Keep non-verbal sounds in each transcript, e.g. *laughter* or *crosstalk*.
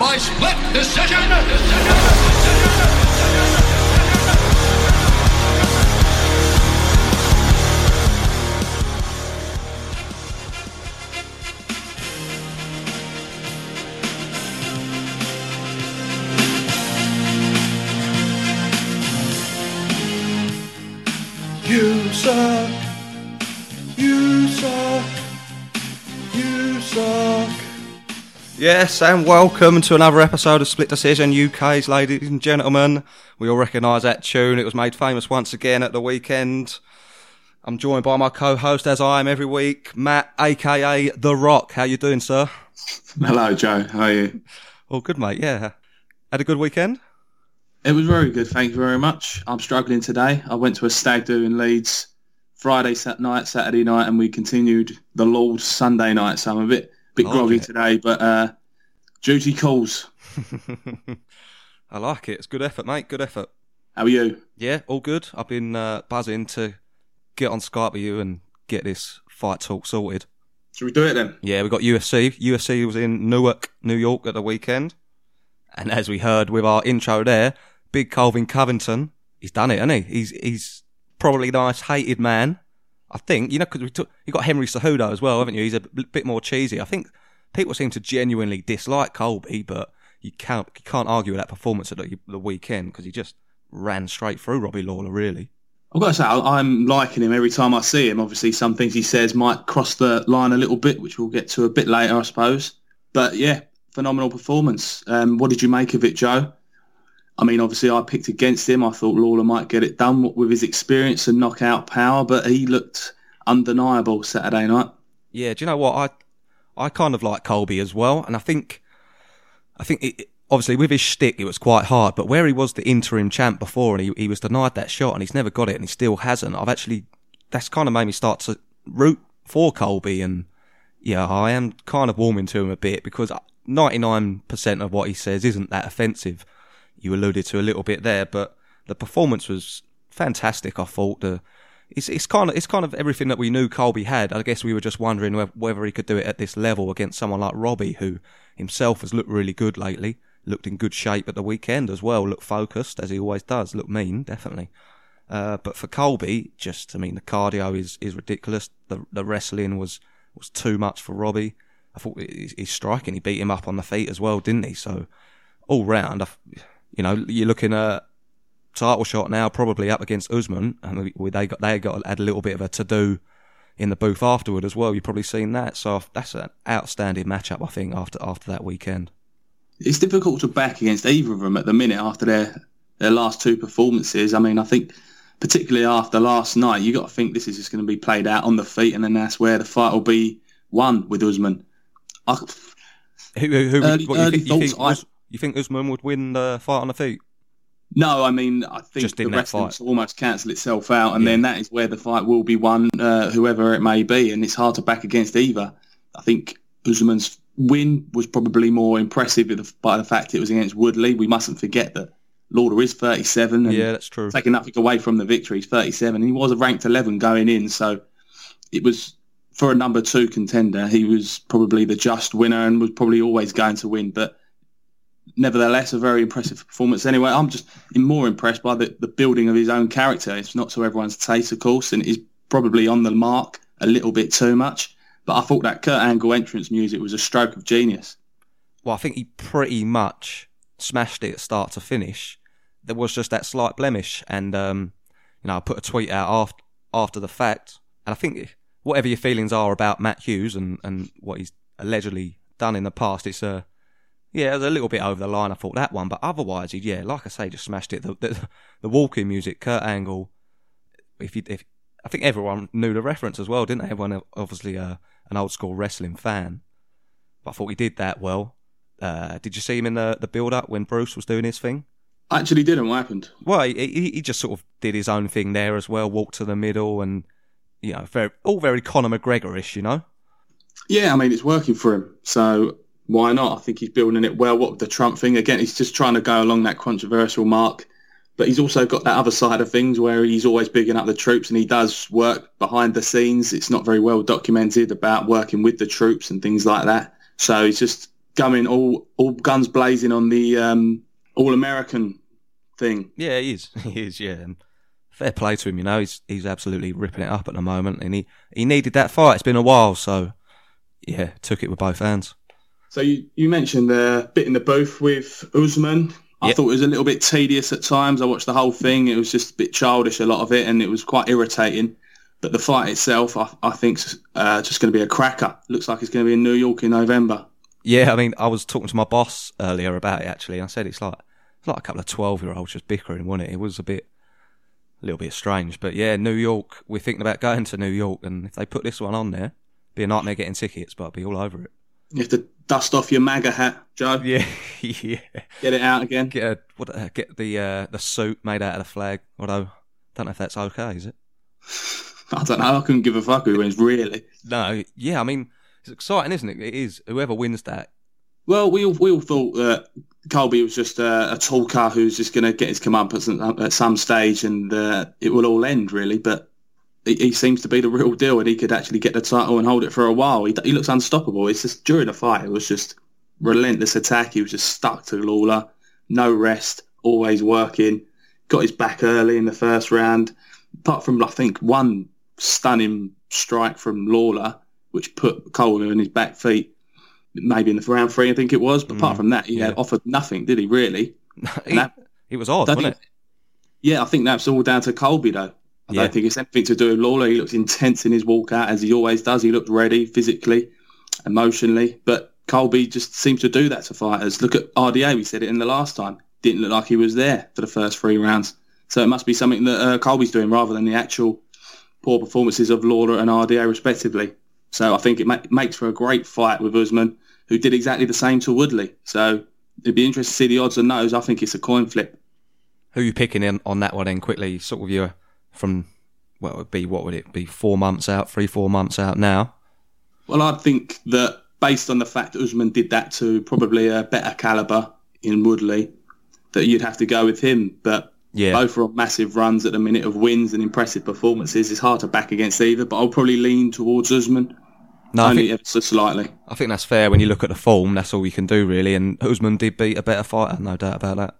by split decision. You Yes, and welcome to another episode of Split Decision UK's ladies and gentlemen. We all recognise that tune. It was made famous once again at the weekend. I'm joined by my co-host, as I am every week, Matt, aka The Rock. How you doing, sir? Hello, Joe. How are you? All good, mate. Yeah. Had a good weekend? It was very good. Thank you very much. I'm struggling today. I went to a stag do in Leeds Friday night, Saturday night, and we continued the Lord Sunday night. So I'm a bit bit Oh, groggy yeah. today, but uh, duty calls. *laughs* I like it. It's good effort, mate. Good effort. How are you? Yeah, all good. I've been uh, buzzing to get on Skype with you and get this fight talk sorted. Should we do it then? Yeah, we got UFC. UFC was in Newark, New York at the weekend. And as we heard with our intro there, Big Colby Covington, he's done it, hasn't he? He's he's probably the most hated man. I think, you know, because we took, you got Henry Cejudo as well, haven't you? He's a bit more cheesy. I think people seem to genuinely dislike Colby, but you can't you can't argue with that performance at the, weekend because he just ran straight through Robbie Lawler, really. I've got to say, I'm liking him every time I see him. Obviously, some things he says might cross the line a little bit, which we'll get to a bit later, I suppose. But yeah, phenomenal performance. Um, what did you make of it, Joe? I mean, obviously, I picked against him. I thought Lawler might get it done with his experience and knockout power, but he looked undeniable Saturday night. Yeah, do you know what I I kind of like Colby as well, and I think I think it, obviously with his shtick it was quite hard, but where he was the interim champ before and he he was denied that shot and he's never got it and he still hasn't. I've actually that's kind of made me start to root for Colby and yeah, I am kind of warming to him a bit because 99% of what he says isn't that offensive. You alluded to a little bit there, but the performance was fantastic. I thought the it's it's kind of it's kind of everything that we knew Colby had. I guess we were just wondering whether he could do it at this level against someone like Robbie, who himself has looked really good lately. Looked in good shape at the weekend as well. Looked focused as he always does. Looked mean, definitely. Uh, but for Colby, just I mean, the cardio is, is ridiculous. The the wrestling was was too much for Robbie. I thought his striking, he beat him up on the feet as well, didn't he? So all round, I you know, you're looking at title shot now, probably up against Usman, and we, they got they got had a little bit of a to do in the booth afterward as well. You've probably seen that, so that's an outstanding matchup, I think, after after that weekend. It's difficult to back against either of them at the minute after their their last two performances. I mean, I think particularly after last night, you got to think this is just going to be played out on the feet, and then that's where the fight will be won with Usman. I, Who, who, who Early- what, you, early think, you, think Us- you think Usman would win the fight on the feet? no, I mean, I think Just the in wrestling almost cancel itself out, and Yeah. then that is where the fight will be won, uh, whoever it may be, and it's hard to back against either. I think Usman's win was probably more impressive by the fact it was against Woodley. We mustn't forget that Lawler is 37, and Yeah, that's true. taking nothing away from the victory. He's 37. He was a ranked 11 going in, so it was for a number two contender. He was probably the just winner and was probably always going to win. But nevertheless, a very impressive performance. Anyway, I'm just more impressed by the, the building of his own character. It's not to everyone's taste, of course, and he's probably on the mark a little bit too much. But I thought that Kurt Angle entrance music was a stroke of genius. Well, I think he pretty much smashed it start to finish. There was just that slight blemish, and um, you know, I put a tweet out after after the fact, and I think whatever your feelings are about Matt Hughes and, and what he's allegedly done in the past, it's a yeah, it was a little bit over the line. I thought that one, but otherwise, yeah, like I say, just smashed it. The the, the walking music, Kurt Angle. If you if I think everyone knew the reference as well, didn't they? Everyone obviously uh, an old school wrestling fan. But I thought he did that well. Uh, did you see him in the, the build up when Bruce was doing his thing? I actually didn't. What happened? Well, he, he, he just sort of did his own thing there as well, walked to the middle, and you know, very all very Conor McGregor-ish, you know. Yeah, I mean, it's working for him. So why not? I think he's building it well. What the Trump thing? Again, he's just trying to go along that controversial mark. But he's also got that other side of things where he's always bigging up the troops and he does work behind the scenes. It's not very well documented about working with the troops and things like that. So he's just going all all guns blazing on the um, All American thing. Yeah, he is. *laughs* He is. Yeah. And fair play to him. You know, he's he's absolutely ripping it up at the moment, and he he needed that fight. It's been a while, so yeah, took it with both hands. So you, you mentioned the bit in the booth with Usman. I Yep. thought it was a little bit tedious at times. I watched the whole thing. It was just a bit childish, a lot of it, and it was quite irritating. But the fight itself, I, I think, uh, just going to be a cracker. Looks like it's going to be in New York in November. Yeah, I mean, I was talking to my boss earlier about it actually, and I said it's like it's like a couple of twelve year olds just bickering, wasn't it? It was a bit, a little bit strange, but yeah, New York. We're thinking about going to New York, and if they put this one on there, be a nightmare getting tickets, but I'd be all over it. You have to dust off your MAGA hat, Joe. *laughs* Yeah, yeah. Get it out again. Get a, what? Uh, get the uh, the suit made out of the flag. Although, don't know if that's okay, is it? *laughs* I don't know. I couldn't give a fuck who wins, really. No. Yeah, I mean, it's exciting, isn't it? It is. Whoever wins that, Well, we all, we all thought that Colby was just a, a talker who's just going to get his comeuppance at, at some stage and uh, it will all end, really. But he, he seems to be the real deal and he could actually get the title and hold it for a while. He, he looks unstoppable. It's just during the fight, it was just relentless attack. He was just stuck to Lawler, no rest, always working. Got his back early in the first round. Apart from, I think, one stunning strike from Lawler, which put Colby on his back feet maybe in the round three, I think it was. But apart mm. from that, he yeah. had offered nothing, did he? Really? *laughs* he, that- it was odd, wasn't it? Yeah, I think that's all down to Colby, though. I Yeah. don't think it's anything to do with Lawler. He looks intense in his walkout, as he always does. He looked ready physically, emotionally. But Colby just seems to do that to fighters. Look at RDA. We said it in the last time. Didn't look like he was there for the first three rounds. So it must be something that uh, Colby's doing rather than the actual poor performances of Lawler and RDA, respectively. So I think it ma- makes for a great fight with Usman, who did exactly the same to Woodley. So it'd be interesting to see the odds and those. I think it's a coin flip. Who are you picking in on that one then quickly? Sort of your from well, it would be what would it be? Four months out, three, four months out now. Well, I think that based on the fact that Usman did that to probably a better caliber in Woodley, that you'd have to go with him. But Yeah. both are on massive runs at the minute of wins and impressive performances. It's hard to back against either, but I'll probably lean towards Usman No, I only think ever so slightly. I think that's fair when you look at the form. That's all you can do really. And Usman did beat a better fighter, no doubt about that.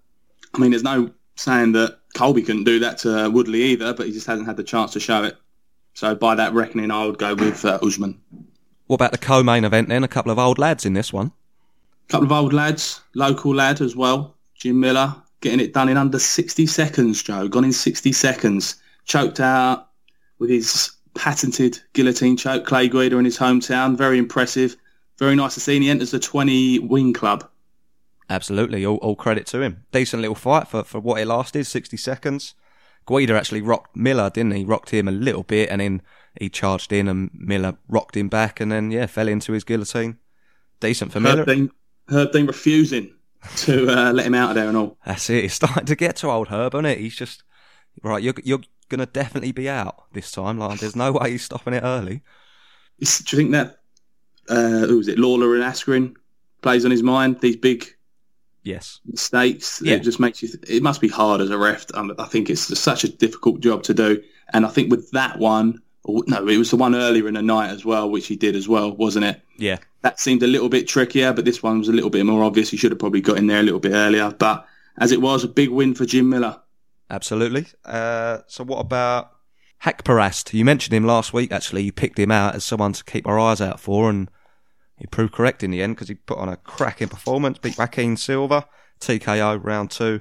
I mean, there's no saying that Colby couldn't do that to Woodley either, but he just hasn't had the chance to show it. So by that reckoning, I would go with uh, Usman. What about the co-main event then? A couple of old lads in this one. A couple of old lads, local lad as well, Jim Miller, getting it done in under 60 seconds, Joe. Gone in 60 seconds. Choked out with his patented guillotine choke, Clay Guida in his hometown. Very impressive. Very nice to see. And he enters the 20 wing club. Absolutely, all, all credit to him. Decent little fight for, for what it lasted, 60 seconds. Guida actually rocked Miller, didn't he? Rocked him a little bit and then he charged in and Miller rocked him back and then, yeah, fell into his guillotine. Decent for Miller. Herb Dean, Herb Dean refusing to uh, let him out of there and all. That's it. It's starting to get to old Herb, isn't it? He's just, right, you're, you're going to definitely be out this time. Like, there's no way he's stopping it early. Do you think that, uh, who was it, Lawler and Askren plays on his mind? These big Yes. mistakes. Yeah. It just makes you. Th- it must be hard as a ref. Um, I think it's such a difficult job to do. And I think with that one, or, no, it was the one earlier in the night as well, which he did as well, wasn't it? Yeah. That seemed a little bit trickier, but this one was a little bit more obvious. He should have probably got in there a little bit earlier. But as it was, a big win for Jim Miller. Absolutely. Uh, so what about Haqparast? You mentioned him last week, actually. You picked him out as someone to keep our eyes out for, and he proved correct in the end because he put on a cracking performance, beat Joaquin Silva, TKO round two,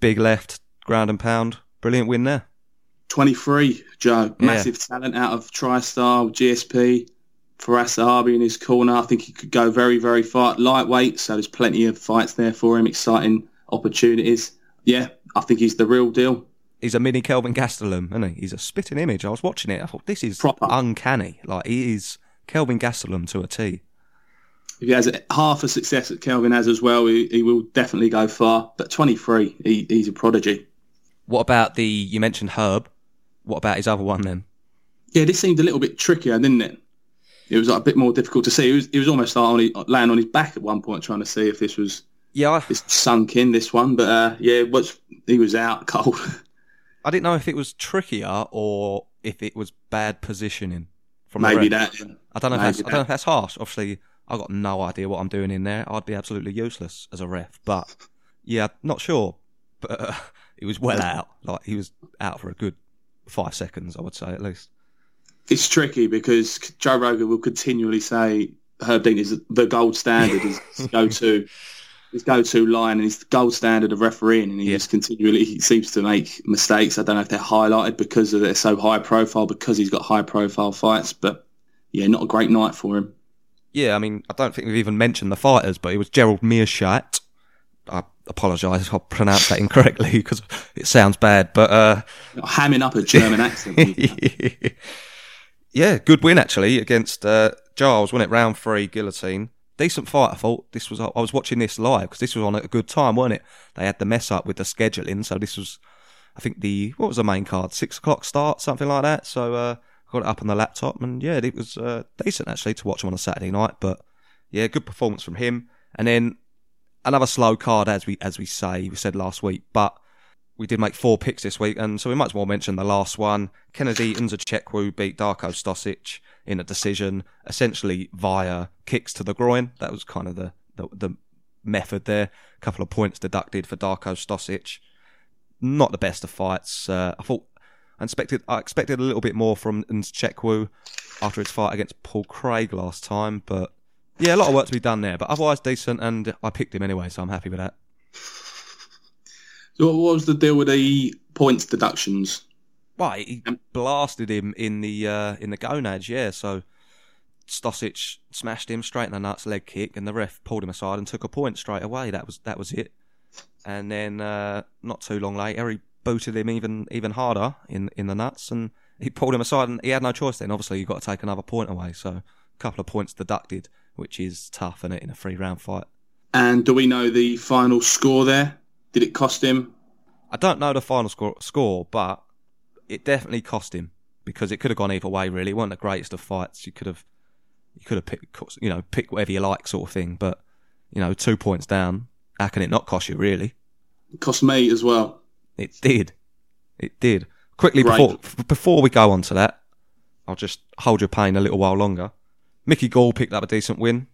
big left, ground and pound. Brilliant win there. 23, Joe. Yeah. Massive talent out of TriStar, GSP. Firas Zahabi in his corner. I think he could go very, very far. Lightweight, so there's plenty of fights there for him. Exciting opportunities. Yeah, I think he's the real deal. He's a mini Kelvin Gastelum, isn't he? He's a spitting image. I was watching it. I thought, this is Proper. uncanny. Like, he is Kelvin Gastelum to a T. If he has half a success that Kelvin has as well, he, he will definitely go far. But 23, he, he's a prodigy. What about the, you mentioned Herb. What about his other one then? Yeah, this seemed a little bit trickier, didn't it? It was like, a bit more difficult to see. He was, he was almost like on his, laying on his back at one point, trying to see if this was Yeah, I, this sunk in this one. But uh, yeah, was he was out *laughs* cold. I didn't know if it was trickier or if it was bad positioning from Maybe that. I don't know. If that's, I don't know if that's harsh. Obviously, I got no idea what I'm doing in there. I'd be absolutely useless as a ref. But yeah, not sure. But uh, *laughs* he was well out. Like he was out for a good five seconds, I would say at least. It's tricky because Joe Rogan will continually say Herb Dean is the gold standard, his *laughs* go-to, his go-to line, and his gold standard of refereeing, and he Yeah. just continually he seems to make mistakes. I don't know if they're highlighted because of they're so high profile, because he's got high profile fights, but yeah, not a great night for him. Yeah, I mean, I don't think we've even mentioned the fighters, but it was Gerald Meerschaert. I apologise if I pronounced that incorrectly *laughs* because it sounds bad, but uh, Hamming up a German *laughs* accent. yeah, good win actually against uh, Giles. Won it round three, guillotine. Decent fight, I thought. This was I was watching this live because this was on at a good time, wasn't it? They had the mess up with the scheduling, so this was, I think the what was the main card, six o'clock start, something like that. So uh, got it up on the laptop, and yeah, it was uh, decent actually to watch him on a Saturday night. But yeah, good performance from him. And then another slow card, as we as we say, we said last week, but we did make four picks this week, and so we might as well mention the last one. Kennedy Nzechekwu beat Darko Stosic in a decision, essentially via kicks to the groin. That was kind of the, the, the method there. A couple of points deducted for Darko Stosic. Not the best of fights. Uh, I thought I expected I expected a little bit more from Nzechekwu after his fight against Paul Craig last time, but yeah, a lot of work to be done there. But otherwise decent, and I picked him anyway, so I'm happy with that. so what was the deal with the points deductions? Right, he blasted him in the uh, in the gonads, yeah. So Stosic smashed him straight in the nuts, leg kick, and the ref pulled him aside and took a point straight away. That was that was it. And then uh, not too long later, he booted him even even harder in in the nuts, and he pulled him aside, and he had no choice. Then obviously you have got to take another point away, so a couple of points deducted, which is tough in it in a three round fight. And do we know the final score there? Did it cost him? I don't know the final score, score, but it definitely cost him because it could have gone either way. Really, it wasn't the greatest of fights. You could have, you could have picked, you know, pick whatever you like, sort of thing. But you know, two points down, how can it not cost you? Really, It cost me as well. it did, it did. Quickly Right. before f- before we go on to that, I'll just hold your pain a little while longer. Mickey Gall picked up a decent win,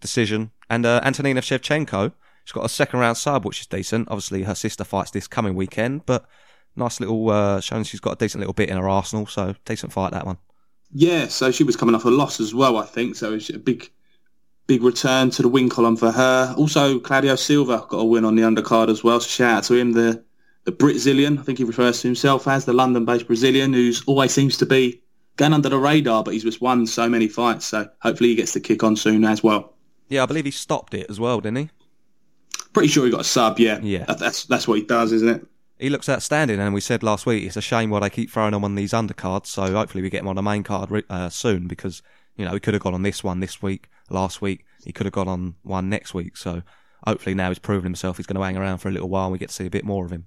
decision, and uh, Antonina Shevchenko. She's got a second round sub, which is decent. Obviously, her sister fights this coming weekend, but nice little uh, showing she's got a decent little bit in her arsenal. So decent fight that one. Yeah, so she was coming off a loss as well, I think. So it's a big, big return to the win column for her. Also, Claudio Silva got a win on the undercard as well. So shout out to him, the the Brazilian. I think he refers to himself as the London-based Brazilian, who's always seems to be going under the radar, but he's just won so many fights. So hopefully he gets to kick on soon as well. Yeah, I believe he stopped it as well, didn't he? Pretty sure he got a sub. Yeah, Yeah. That's that's what he does, isn't it? He looks outstanding, and we said last week it's a shame why they keep throwing him on these undercards. So hopefully we get him on the main card uh, soon because you know he could have gone on this one this week, last week. He could have gone on one next week. So hopefully now he's proven himself. He's going to hang around for a little while, and we get to see a bit more of him.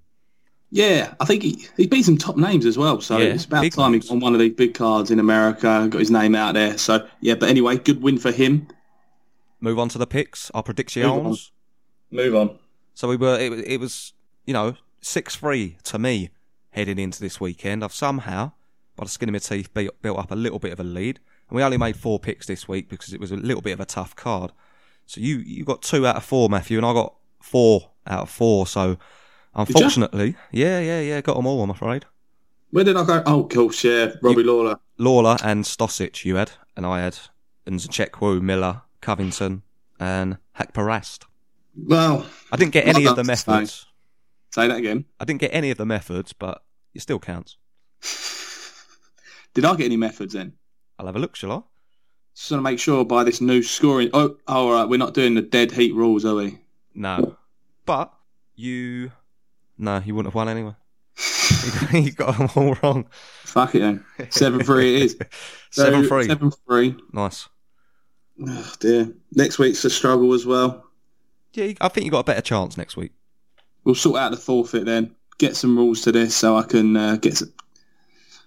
Yeah, I think he, he's beat some top names as well. So Yeah, it's about time names. he's on one of these big cards in America, got his name out there. So yeah, but anyway, good win for him. Move on to the picks, our Move on. predictions. Move on. So we were. It, it was you know six three to me heading into this weekend. I've somehow, by the skin of my teeth, built, built up a little bit of a lead, and we only made four picks this week because it was a little bit of a tough card. So you you got two out of four, Matthew, and I got four out of four. So unfortunately, yeah, yeah, yeah, got them all. I'm afraid. Where did I go? Oh, course, yeah, Robbie Lawler. Lawler and Stosic you had, and I had Nzechekwu, Miller, Covington, and Haqparast. Well, I didn't get any of the methods. Say that again. I didn't get any of the methods, but it still counts. *laughs* Did I get any methods then? I'll have a look, shall I? Just want to make sure by this new scoring. Oh, all right, we're not doing the dead heat rules, are we? No. But you. No, you wouldn't have won anyway. *laughs* *laughs* you got them all wrong. Fuck it then. Seven three it is. So, 7 3. Seven three. Nice. Oh dear. Next week's a struggle as well. Yeah, I think you got a better chance next week. We'll sort out the forfeit then. Get some rules to this so I can uh, get some,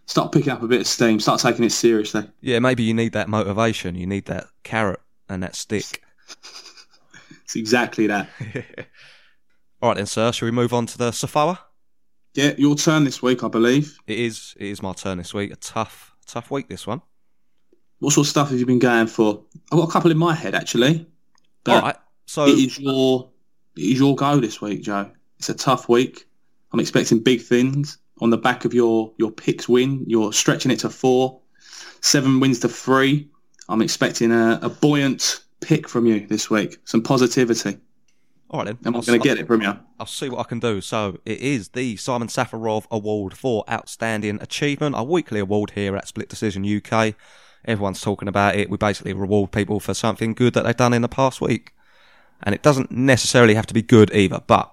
start picking up a bit of steam. Start taking it seriously. Yeah, maybe you need that motivation. You need that carrot and that stick. *laughs* It's exactly that. *laughs* All right then, sir. Shall we move on to the Safoa? Yeah, your turn this week, I believe. It is. It is my turn this week. A tough, tough week. This one. what sort of stuff have you been going for? I've got a couple in my head actually. All right. So it is your it is your go this week, Joe. It's a tough week. I'm expecting big things on the back of your your picks win. You're stretching it to four, seven wins to three. I'm expecting a, a buoyant pick from you this week. Some positivity. all right then. I'm not going to get it from you. I'll see what I can do. So it is the Simon Safarov Award for Outstanding Achievement, a weekly award here at Split Decision UK. Everyone's talking about it. We basically reward people for something good that they've done in the past week. And it doesn't necessarily have to be good either, but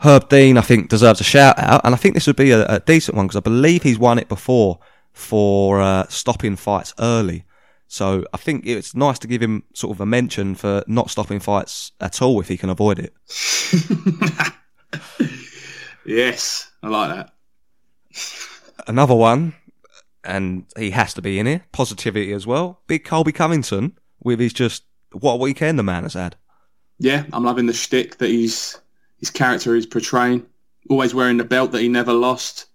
Herb Dean, I think, deserves a shout out. And I think this would be a, a decent one because I believe he's won it before for uh, stopping fights early. So I think it's nice to give him sort of a mention for not stopping fights at all if he can avoid it. *laughs* Yes, I like that. another one, and he has to be in here. Positivity as well. Big Colby Covington with his just what a weekend the man has had. Yeah, I'm loving the shtick that he's his character is portraying. Always wearing the belt that he never lost.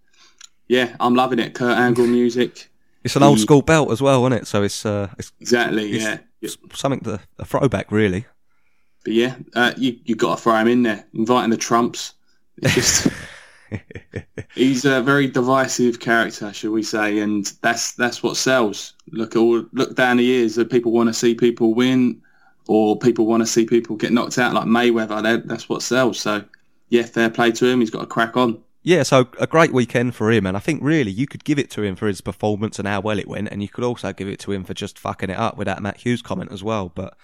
Yeah, I'm loving it. Kurt Angle *laughs* music. It's an old school belt as well, isn't it? So it's uh, it's, Exactly. it's, Yeah. it's something to a throwback, really. But yeah, uh, you you got to throw him in there, inviting the Trumps. It's just *laughs* he's a very divisive character, shall we say, and that's that's what sells. Look all look down the years that people want to see people win, or people want to see people get knocked out like Mayweather. That, that's what sells. So yeah, fair play to him. He's got to crack on. Yeah, so a great weekend for him, and I think really you could give it to him for his performance and how well it went, and you could also give it to him for just fucking it up with that Matt Hughes comment as well. But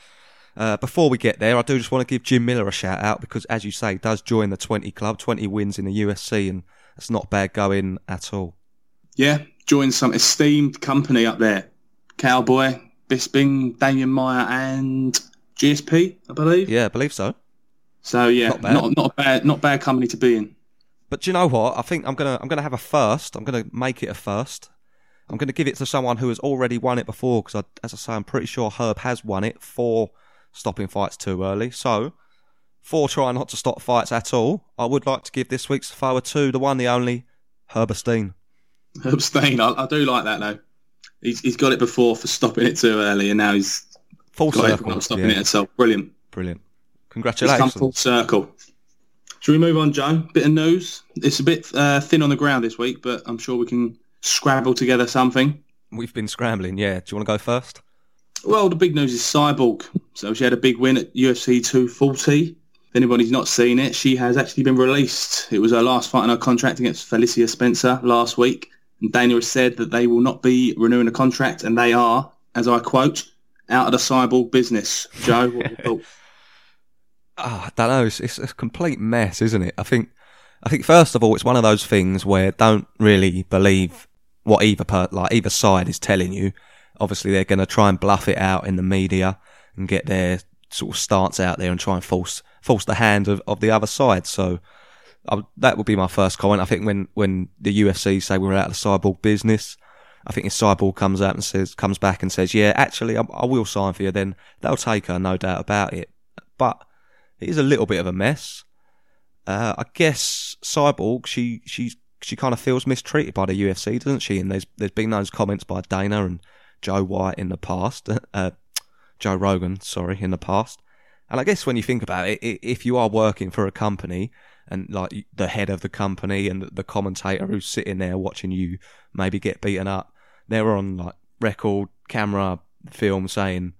uh, before we get there, I do just want to give Jim Miller a shout out because, as you say, he does join the 20 club, 20 wins in the UFC, and it's not bad going at all. Yeah, join some esteemed company up there. Cowboy, Bisping, Demian Maia, and GSP, I believe. Yeah, I believe so. So yeah, Not bad. not not a bad not bad company to be in. But do you know what? I think I'm gonna I'm gonna have a first. I'm gonna make it a first. I'm gonna give it to someone who has already won it before because, as I say, I'm pretty sure Herb has won it for stopping fights too early. So, for trying not to stop fights at all, I would like to give this week's forward to the one, the only Herberstein. Abstain. I, I do like that though. He's he's got it before for stopping it too early, and now he's Full got circle. not stopping Yeah, it itself. Brilliant. brilliant. It's come Congratulations. full circle. Should we move on, Joe? Bit of news. It's a bit uh, thin on the ground this week, but I'm sure we can scrabble together something. We've been scrambling. Yeah. Do you want to go first? Well, the big news is Cyborg. So she had a big win at UFC 240. If anybody's not seen it, she has actually been released. It was her last fight in her contract against Felicia Spencer last week. And Dana has said that they will not be renewing the contract, and they are, as I quote, out of the Cyborg business. Joe, what you *laughs* thought? Oh, ah, I don't know. It's, it's a complete mess, isn't it? I think, I think first of all, it's one of those things where don't really believe what either per, like either side is telling you. Obviously, they're going to try and bluff it out in the media and get their sort of stance out there and try and force force the hand of, of the other side. So I, that would be my first comment. I think when when the UFC say we're out of the cyborg business, I think if Cyborg comes out and says comes back and says, yeah, actually, I, I will sign for you, then they'll take her, no doubt about it. But it is a little bit of a mess. Uh, I guess Cyborg, she she's she kind of feels mistreated by the UFC, doesn't she? And there's there's been those comments by Dana and Joe White in the past, uh, Joe Rogan, sorry, in the past. And I guess when you think about it, if you are working for a company and like the head of the company and the commentator who's sitting there watching you maybe get beaten up, they're on like record, camera, film saying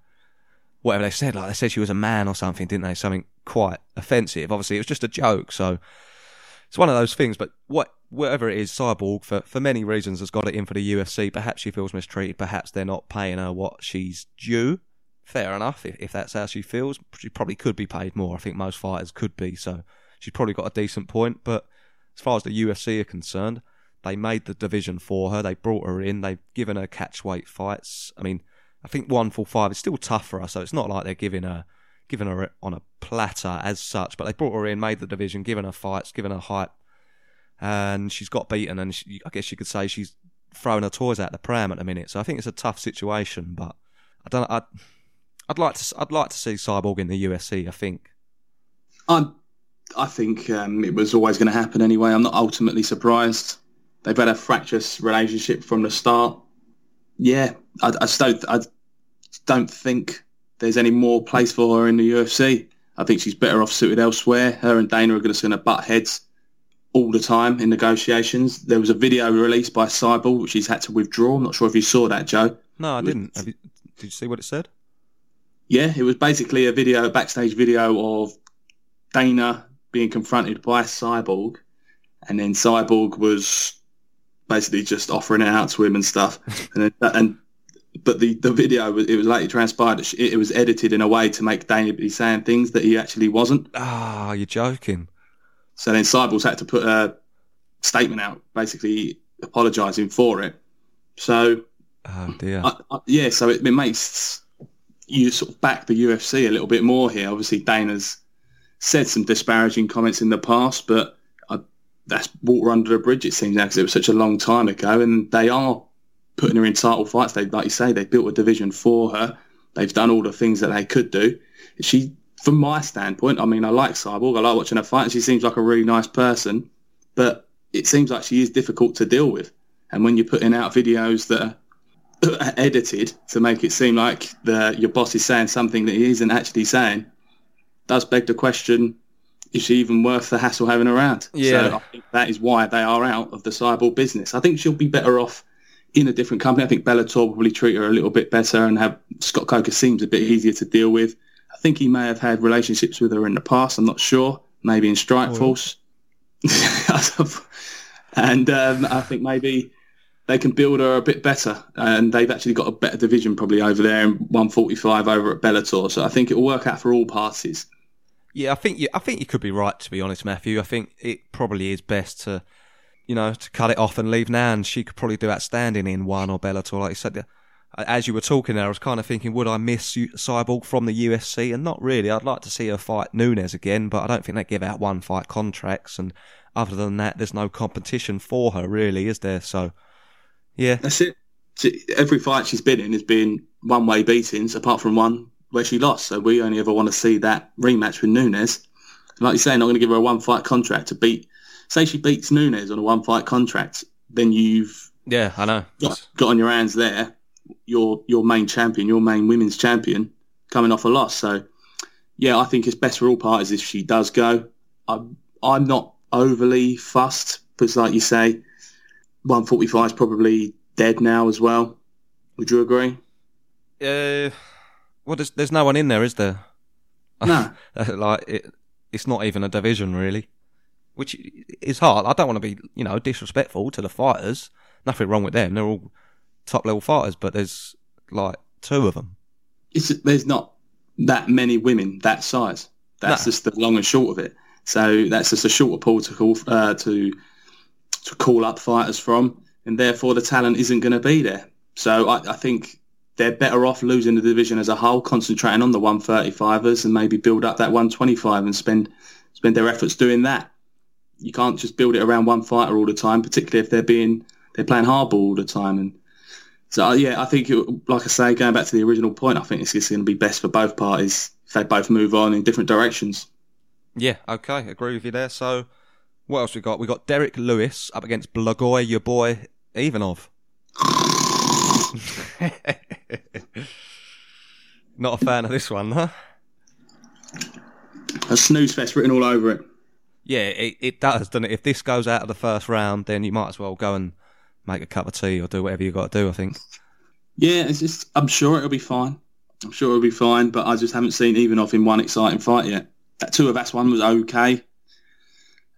whatever they said. Like they said she was a man or something, didn't they? Something quite offensive. Obviously, it was just a joke. So it's one of those things. But what, whatever it is, Cyborg for for many reasons has got it in for the UFC. Perhaps she feels mistreated. Perhaps they're not paying her what she's due. Fair enough. If, if that's how she feels, she probably could be paid more. I think most fighters could be. So she's probably got a decent point. But as far as the UFC are concerned, they made the division for her. They brought her in. They've given her catchweight fights. I mean, I think one full five is still tough for her, so it's not like they're giving her giving her on a platter as such. But they brought her in, made the division, given her fights, given her hype, and she's got beaten. And she, I guess you could say she's throwing her toys out the pram at the minute. So I think it's a tough situation. But I don't. I'd, I'd like to. I'd like to see Cyborg in the UFC. I think. I'm, I think um, it was always going to happen anyway. I'm not ultimately surprised. They've had a fractious relationship from the start. yeah, I, I don't, I don't think there's any more place for her in the UFC. I think she's better off suited elsewhere. Her and Dana are going to butt heads all the time in negotiations. There was a video released by Cyborg which he's had to withdraw. I'm not sure if you saw that, Joe. No, I didn't. You, did you see what it said? Yeah, it was basically a video, a backstage video of Dana being confronted by Cyborg, and then Cyborg was basically just offering it out to him and stuff. *laughs* and, and but the, the video it was later transpired that it, was edited in a way to make Dana be saying things that he actually wasn't. Ah, oh, you're joking. So then Cyborg had to put a statement out, basically apologising for it. So, oh dear, I, I, yeah. So it, it makes you sort of back the UFC a little bit more here. Obviously, Dana's said some disparaging comments in the past, but I, that's water under the bridge. It seems now because it was such a long time ago, and they are putting her in title fights. They, like you say, they built a division for her. They've done all the things that they could do. She, from my standpoint, I mean, I like Cyborg. I like watching her fight. She seems like a really nice person, but it seems like she is difficult to deal with. And when you're putting out videos that are *clears throat* edited to make it seem like the, your boss is saying something that he isn't actually saying, does beg the question: Is she even worth the hassle having around? Yeah, so I think that is why they are out of the cyborg business. I think she'll be better off in a different company. I think Bellator will probably treat her a little bit better and have Scott Coker seems a bit easier to deal with. I think he may have had relationships with her in the past. I'm not sure. Maybe in Strikeforce. Oh. *laughs* and um, I think maybe they can build her a bit better. And they've actually got a better division probably over there in 145 over at Bellator. So I think it will work out for all parties. Yeah, I think you, I think you could be right to be honest, Matthew. I think it probably is best to you know, to cut it off and leave Nan. She could probably do outstanding in one or Bellator, like you said. As you were talking there, I was kind of thinking, would I miss Cyborg from the UFC? And not really. I'd like to see her fight Nunes again, but I don't think they give out one fight contracts. And other than that, there's no competition for her, really, is there? So, yeah. That's it. Every fight she's been in has been one way beatings, apart from one where she lost. So we only ever want to see that rematch with Nunes. Like you say, not going to give her a one fight contract to beat say she beats Nunes on a one fight contract, then you've yeah, I know got, got on your hands there. Your your main champion, your main women's champion, coming off a loss. So yeah, I think it's best for all parties if she does go. I'm I'm not overly fussed because, like you say, 145 is probably dead now as well. Would you agree? Uh, well, there's there's no one in there, is there? *laughs* No, *laughs* like it, it's not even a division really which is hard. I don't want to be, you know, disrespectful to the fighters. Nothing wrong with them. They're all top level fighters, but there's like two of them. It's, there's not that many women that size. That's no. just the long and short of it. So that's just a shorter pool to call uh, to to call up fighters from, and therefore the talent isn't going to be there. So I, I think they're better off losing the division as a whole, concentrating on the 135ers, and maybe build up that 125 and spend spend their efforts doing that you can't just build it around one fighter all the time, particularly if they're being they're playing hardball all the time. And so uh, yeah, I think it, like I say, going back to the original point, I think it's just going to be best for both parties if they both move on in different directions. Yeah, okay, agree with you there. So what else we got? We got Derek Lewis up against Blagoy, your boy Ivanov. *laughs* *laughs* Not a fan of this one, huh? A snooze fest written all over it yeah, it, it does, doesn't it? If this goes out of the first round, then you might as well go and make a cup of tea or do whatever you got to do. I think. Yeah, it's just. I'm sure it'll be fine. I'm sure it'll be fine, but I just haven't seen Ivanov in one exciting fight yet. That Tuivasa one was okay,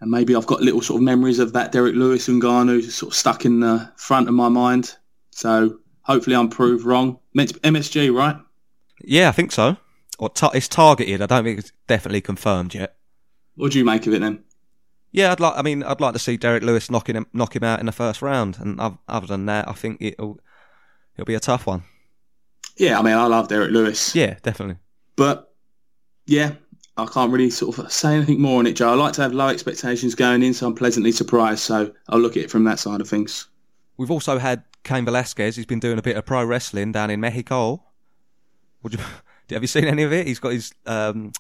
and maybe I've got little sort of memories of that Derek Lewis and Ngannou sort of stuck in the front of my mind. So hopefully I'm proved wrong. Meant MSG, right? Yeah, I think so. Or ta- it's targeted. I don't think it's definitely confirmed yet. What do you make of it then? Yeah, I'd like. I mean, I'd like to see Derek Lewis knocking him, knock him out in the first round. And other than that, I think it'll it'll be a tough one. Yeah, I mean, I love Derek Lewis. Yeah, definitely. But yeah, I can't really sort of say anything more on it, Joe. I like to have low expectations going in, so I'm pleasantly surprised. So I'll look at it from that side of things. We've also had Cain Velasquez. He's been doing a bit of pro wrestling down in Mexico. Would you *laughs* have you seen any of it? He's got his um,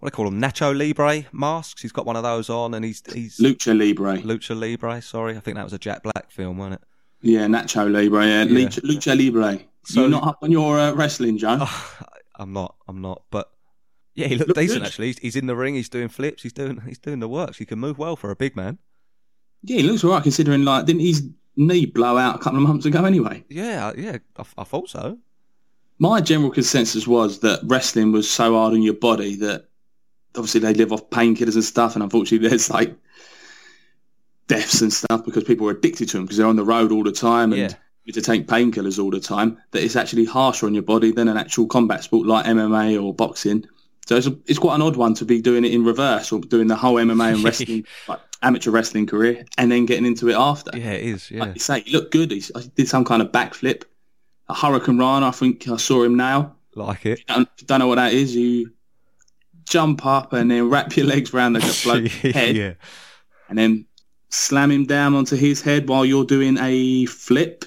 what do I call them? Nacho Libre masks. He's got one of those on, and he's he's Lucha Libre. Lucha Libre. Sorry, I think that was a Jack Black film, wasn't it? Yeah, Nacho Libre. Yeah, Yeah. Lucha, Lucha Libre. So- You're not up on your uh, wrestling, Joe. *laughs* I'm not. I'm not. But yeah, he looked Looked decent good. actually. He's, he's in the ring. He's doing flips. He's doing. He's doing the works. He can move well for a big man. Yeah, he looks all right considering like didn't his knee blow out a couple of months ago anyway? Yeah, yeah. I, I thought so. My general consensus was that wrestling was so hard on your body that obviously they live off painkillers and stuff, and unfortunately *laughs* there's like deaths and stuff because people are addicted to them because they're on the road all the time and Yeah. need to take painkillers all the time. That it's actually harsher on your body than an actual combat sport like MMA or boxing. So it's, a, it's quite an odd one to be doing it in reverse or doing the whole MMA and *laughs* wrestling, like amateur wrestling career, and then getting into it after. Yeah, it is. Yeah. Like you say, he looked good. He did some kind of backflip. A Hurricane Rana, I think I saw him now. Like it. Don't, don't know what that is. You jump up and then wrap your legs around the *laughs* bloke's head yeah. and then slam him down onto his head while you're doing a flip.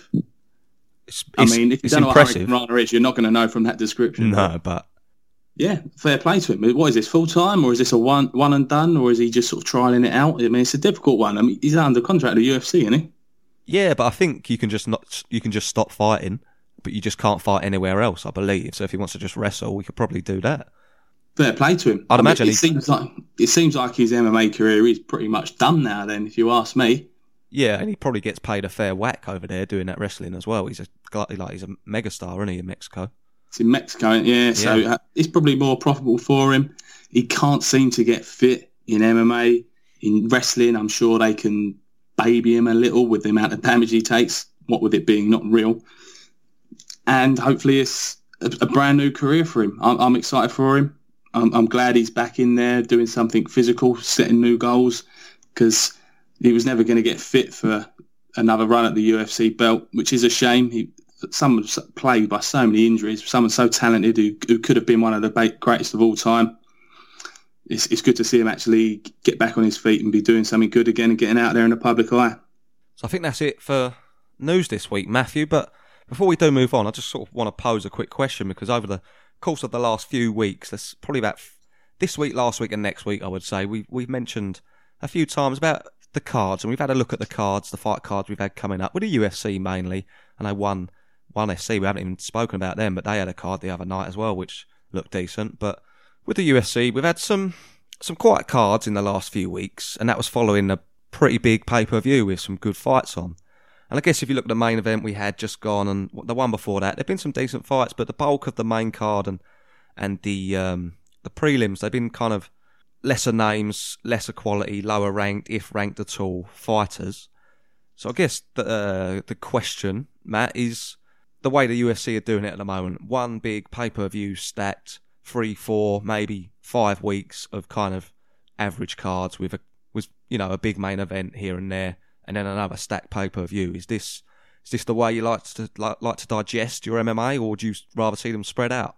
It's, I mean, if you don't know what impressive. Hurricane Rana is, you're not going to know from that description. No, but Yeah, fair play to him. What is this, full time or is this a one one and done or is he just sort of trialing it out? I mean, it's a difficult one. I mean, he's under contract at the UFC, isn't he? yeah, but I think you can just not. You can just stop fighting, but you just can't fight anywhere else. I believe. So if he wants to just wrestle, we could probably do that. Fair play to him. I'd I mean, imagine it he- seems like it seems like his MMA career is pretty much done now. Then, if you ask me, Yeah, and he probably gets paid a fair whack over there doing that wrestling as well. He's a like he's a megastar, isn't he, in Mexico? it's in Mexico, yeah. So Yeah. uh, it's probably more profitable for him. He can't seem to get fit in MMA, in wrestling. I'm sure they can baby him a little with the amount of damage he takes. What with it being not real, and hopefully it's a, a brand new career for him. I'm, I'm excited for him. I'm, I'm glad he's back in there doing something physical, setting new goals, because he was never going to get fit for another run at the UFC belt, which is a shame. He, someone's plagued by so many injuries, someone so talented who, who could have been one of the greatest of all time. It's, it's good to see him actually get back on his feet and be doing something good again and getting out there in the public eye. So I think that's it for news this week, Matthew. But before we do move on, I just sort of want to pose a quick question because over the course of the last few weeks, there's probably about this week, last week, and next week, I would say we we've mentioned a few times about the cards, and we've had a look at the cards, the fight cards we've had coming up with the UFC mainly. I know one one FC we haven't even spoken about them, but they had a card the other night as well, which looked decent. But with the UFC, we've had some some quiet cards in the last few weeks, and that was following a pretty big pay per view with some good fights on. And I guess if you look at the main event we had just gone and the one before that, there've been some decent fights, but the bulk of the main card and and the um, the prelims they've been kind of lesser names, lesser quality, lower ranked, if ranked at all, fighters. So I guess the uh, the question, Matt, is the way the UFC are doing it at the moment. One big pay per view stacked, three, four, maybe five weeks of kind of average cards with a with you know a big main event here and there, and then another stacked pay per view. Is this is this the way you like to like, like to digest your MMA, or would you rather see them spread out?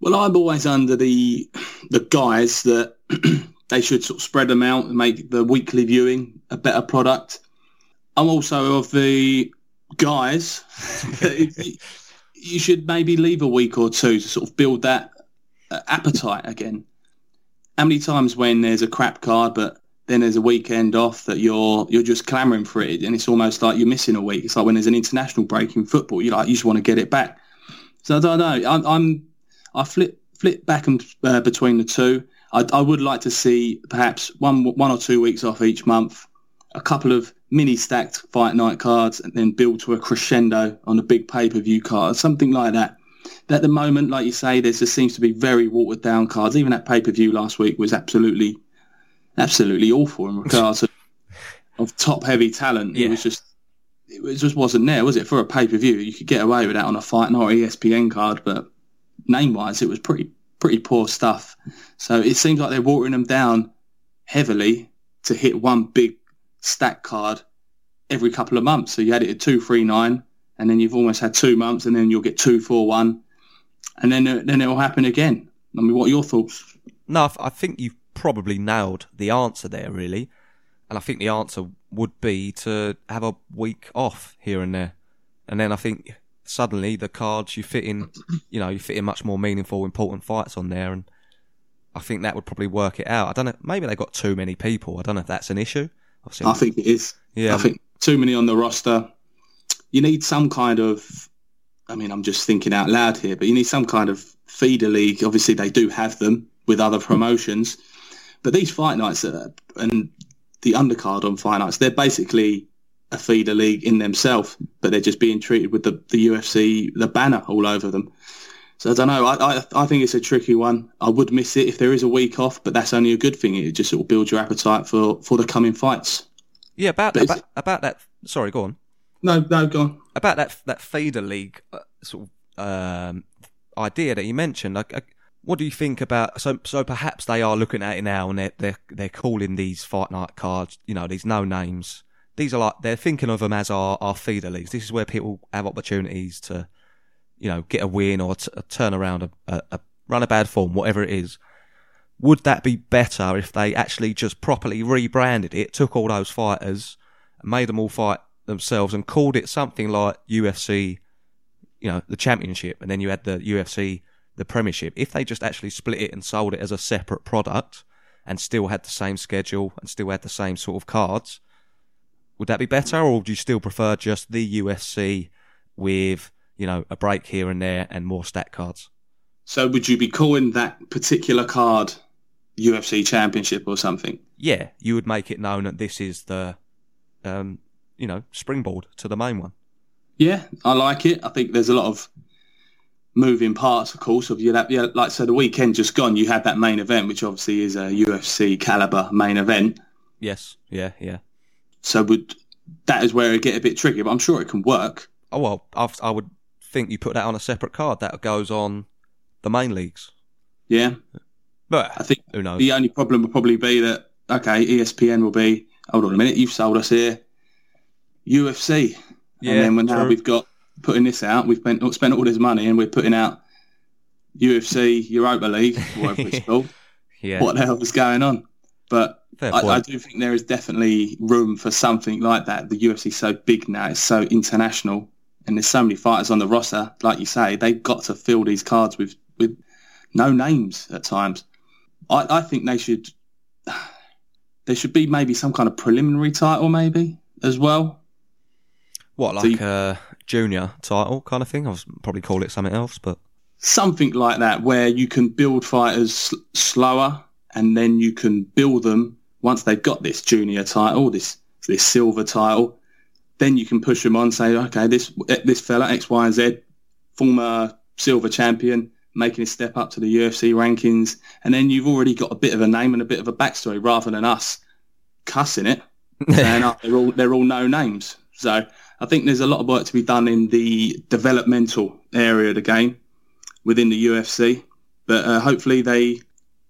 Well, I'm always under the the guise that *clears throat* they should sort of spread them out and make the weekly viewing a better product. I'm also of the guys *laughs* that you- you should maybe leave a week or two to sort of build that uh, appetite again. How many times when there's a crap card, but then there's a weekend off that you're you're just clamouring for it, and it's almost like you're missing a week. It's like when there's an international break in football, you like you just want to get it back. So I don't know. I'm, I'm I flip flip back and uh, between the two. I, I would like to see perhaps one one or two weeks off each month, a couple of mini stacked fight night cards, and then build to a crescendo on a big pay per view card, something like that. At the moment, like you say, there just seems to be very watered down cards. Even that pay per view last week was absolutely, absolutely awful in *laughs* regards of, of top heavy talent. Yeah. It was just it was- just wasn't there, was it? For a pay per view, you could get away with that on a fight night or ESPN card, but name wise, it was pretty pretty poor stuff. So it seems like they're watering them down heavily to hit one big stack card every couple of months. So you had it at two three nine, and then you've almost had two months, and then you'll get two four one, and then then it will happen again. I mean, what are your thoughts? No, I I think you've probably nailed the answer there, really. And I think the answer would be to have a week off here and there. And then I think suddenly the cards you fit in, *clears throat* you know, you fit in much more meaningful, important fights on there. And I think that would probably work it out. I don't know. Maybe they've got too many people. I don't know if that's an issue. I think it is. yeah, I think too many on the roster. you need some kind of. I mean, I'm just thinking out loud here, but you need some kind of feeder league. Obviously, they do have them with other promotions, but these fight nights are, and the undercard on fight nights, they're basically a feeder league in themselves, but they're just being treated with the, the UFC, the banner all over them. So I don't know. I, I, I think it's a tricky one. I would miss it if there is a week off, but that's only a good thing. It just sort of builds your appetite for, for the coming fights. Yeah, about about, about that. Sorry, go on. No, no, go on. About that that feeder league uh, sort of um, idea that you mentioned. Like, uh, what do you think about? So, so perhaps they are looking at it now, and they're they're, they're calling these fight night cards. You know, these no names. These are like they're thinking of them as our, our feeder leagues. This is where people have opportunities to, you know, get a win or t- turn around a, a, a run a bad form, whatever it is. Would that be better if they actually just properly rebranded it, took all those fighters, made them all fight themselves, and called it something like UFC, you know, the championship, and then you had the UFC, the Premiership? If they just actually split it and sold it as a separate product, and still had the same schedule and still had the same sort of cards, would that be better, or would you still prefer just the UFC with you know a break here and there and more stat cards? So would you be calling that particular card UFC Championship or something? Yeah, you would make it known that this is the, um, you know, springboard to the main one. Yeah, I like it. I think there's a lot of moving parts, of course. Of you, that, yeah, like so, the weekend just gone, you had that main event, which obviously is a UFC caliber main event. Yes, yeah, yeah. So would that is where it get a bit tricky, but I'm sure it can work. Oh well, I've, I would think you put that on a separate card that goes on the main leagues. Yeah, But I think who knows? the only problem will probably be that okay, ESPN will be hold on a minute, you've sold us here UFC, Yeah, and then when now we've got putting this out, we've spent spent all this money and we're putting out UFC Europa League, *laughs* whatever it's called. yeah, What the hell is going on? But I. I do think there is definitely room for something like that. The UFC is so big now; it's so international, and there's so many fighters on the roster. Like you say, they've got to fill these cards with with no names at times. I, I think they should. *sighs* There should be maybe some kind of preliminary title, maybe as well. what so like you- a junior title kind of thing? I was probably call it something else, but Something like that, where you can build fighters s- slower, and then you can build them once they've got this junior title, this this silver title. Then you can push them on, say, okay, this this fella X, Y, and Z, former silver champion, making his step up to the UFC rankings, and then you've already got a bit of a name and a bit of a backstory, rather than us cussing it, *laughs* saying oh, they're all they're all no names. So I think there's a lot of work to be done in the developmental area of the game within the UFC, but uh, hopefully they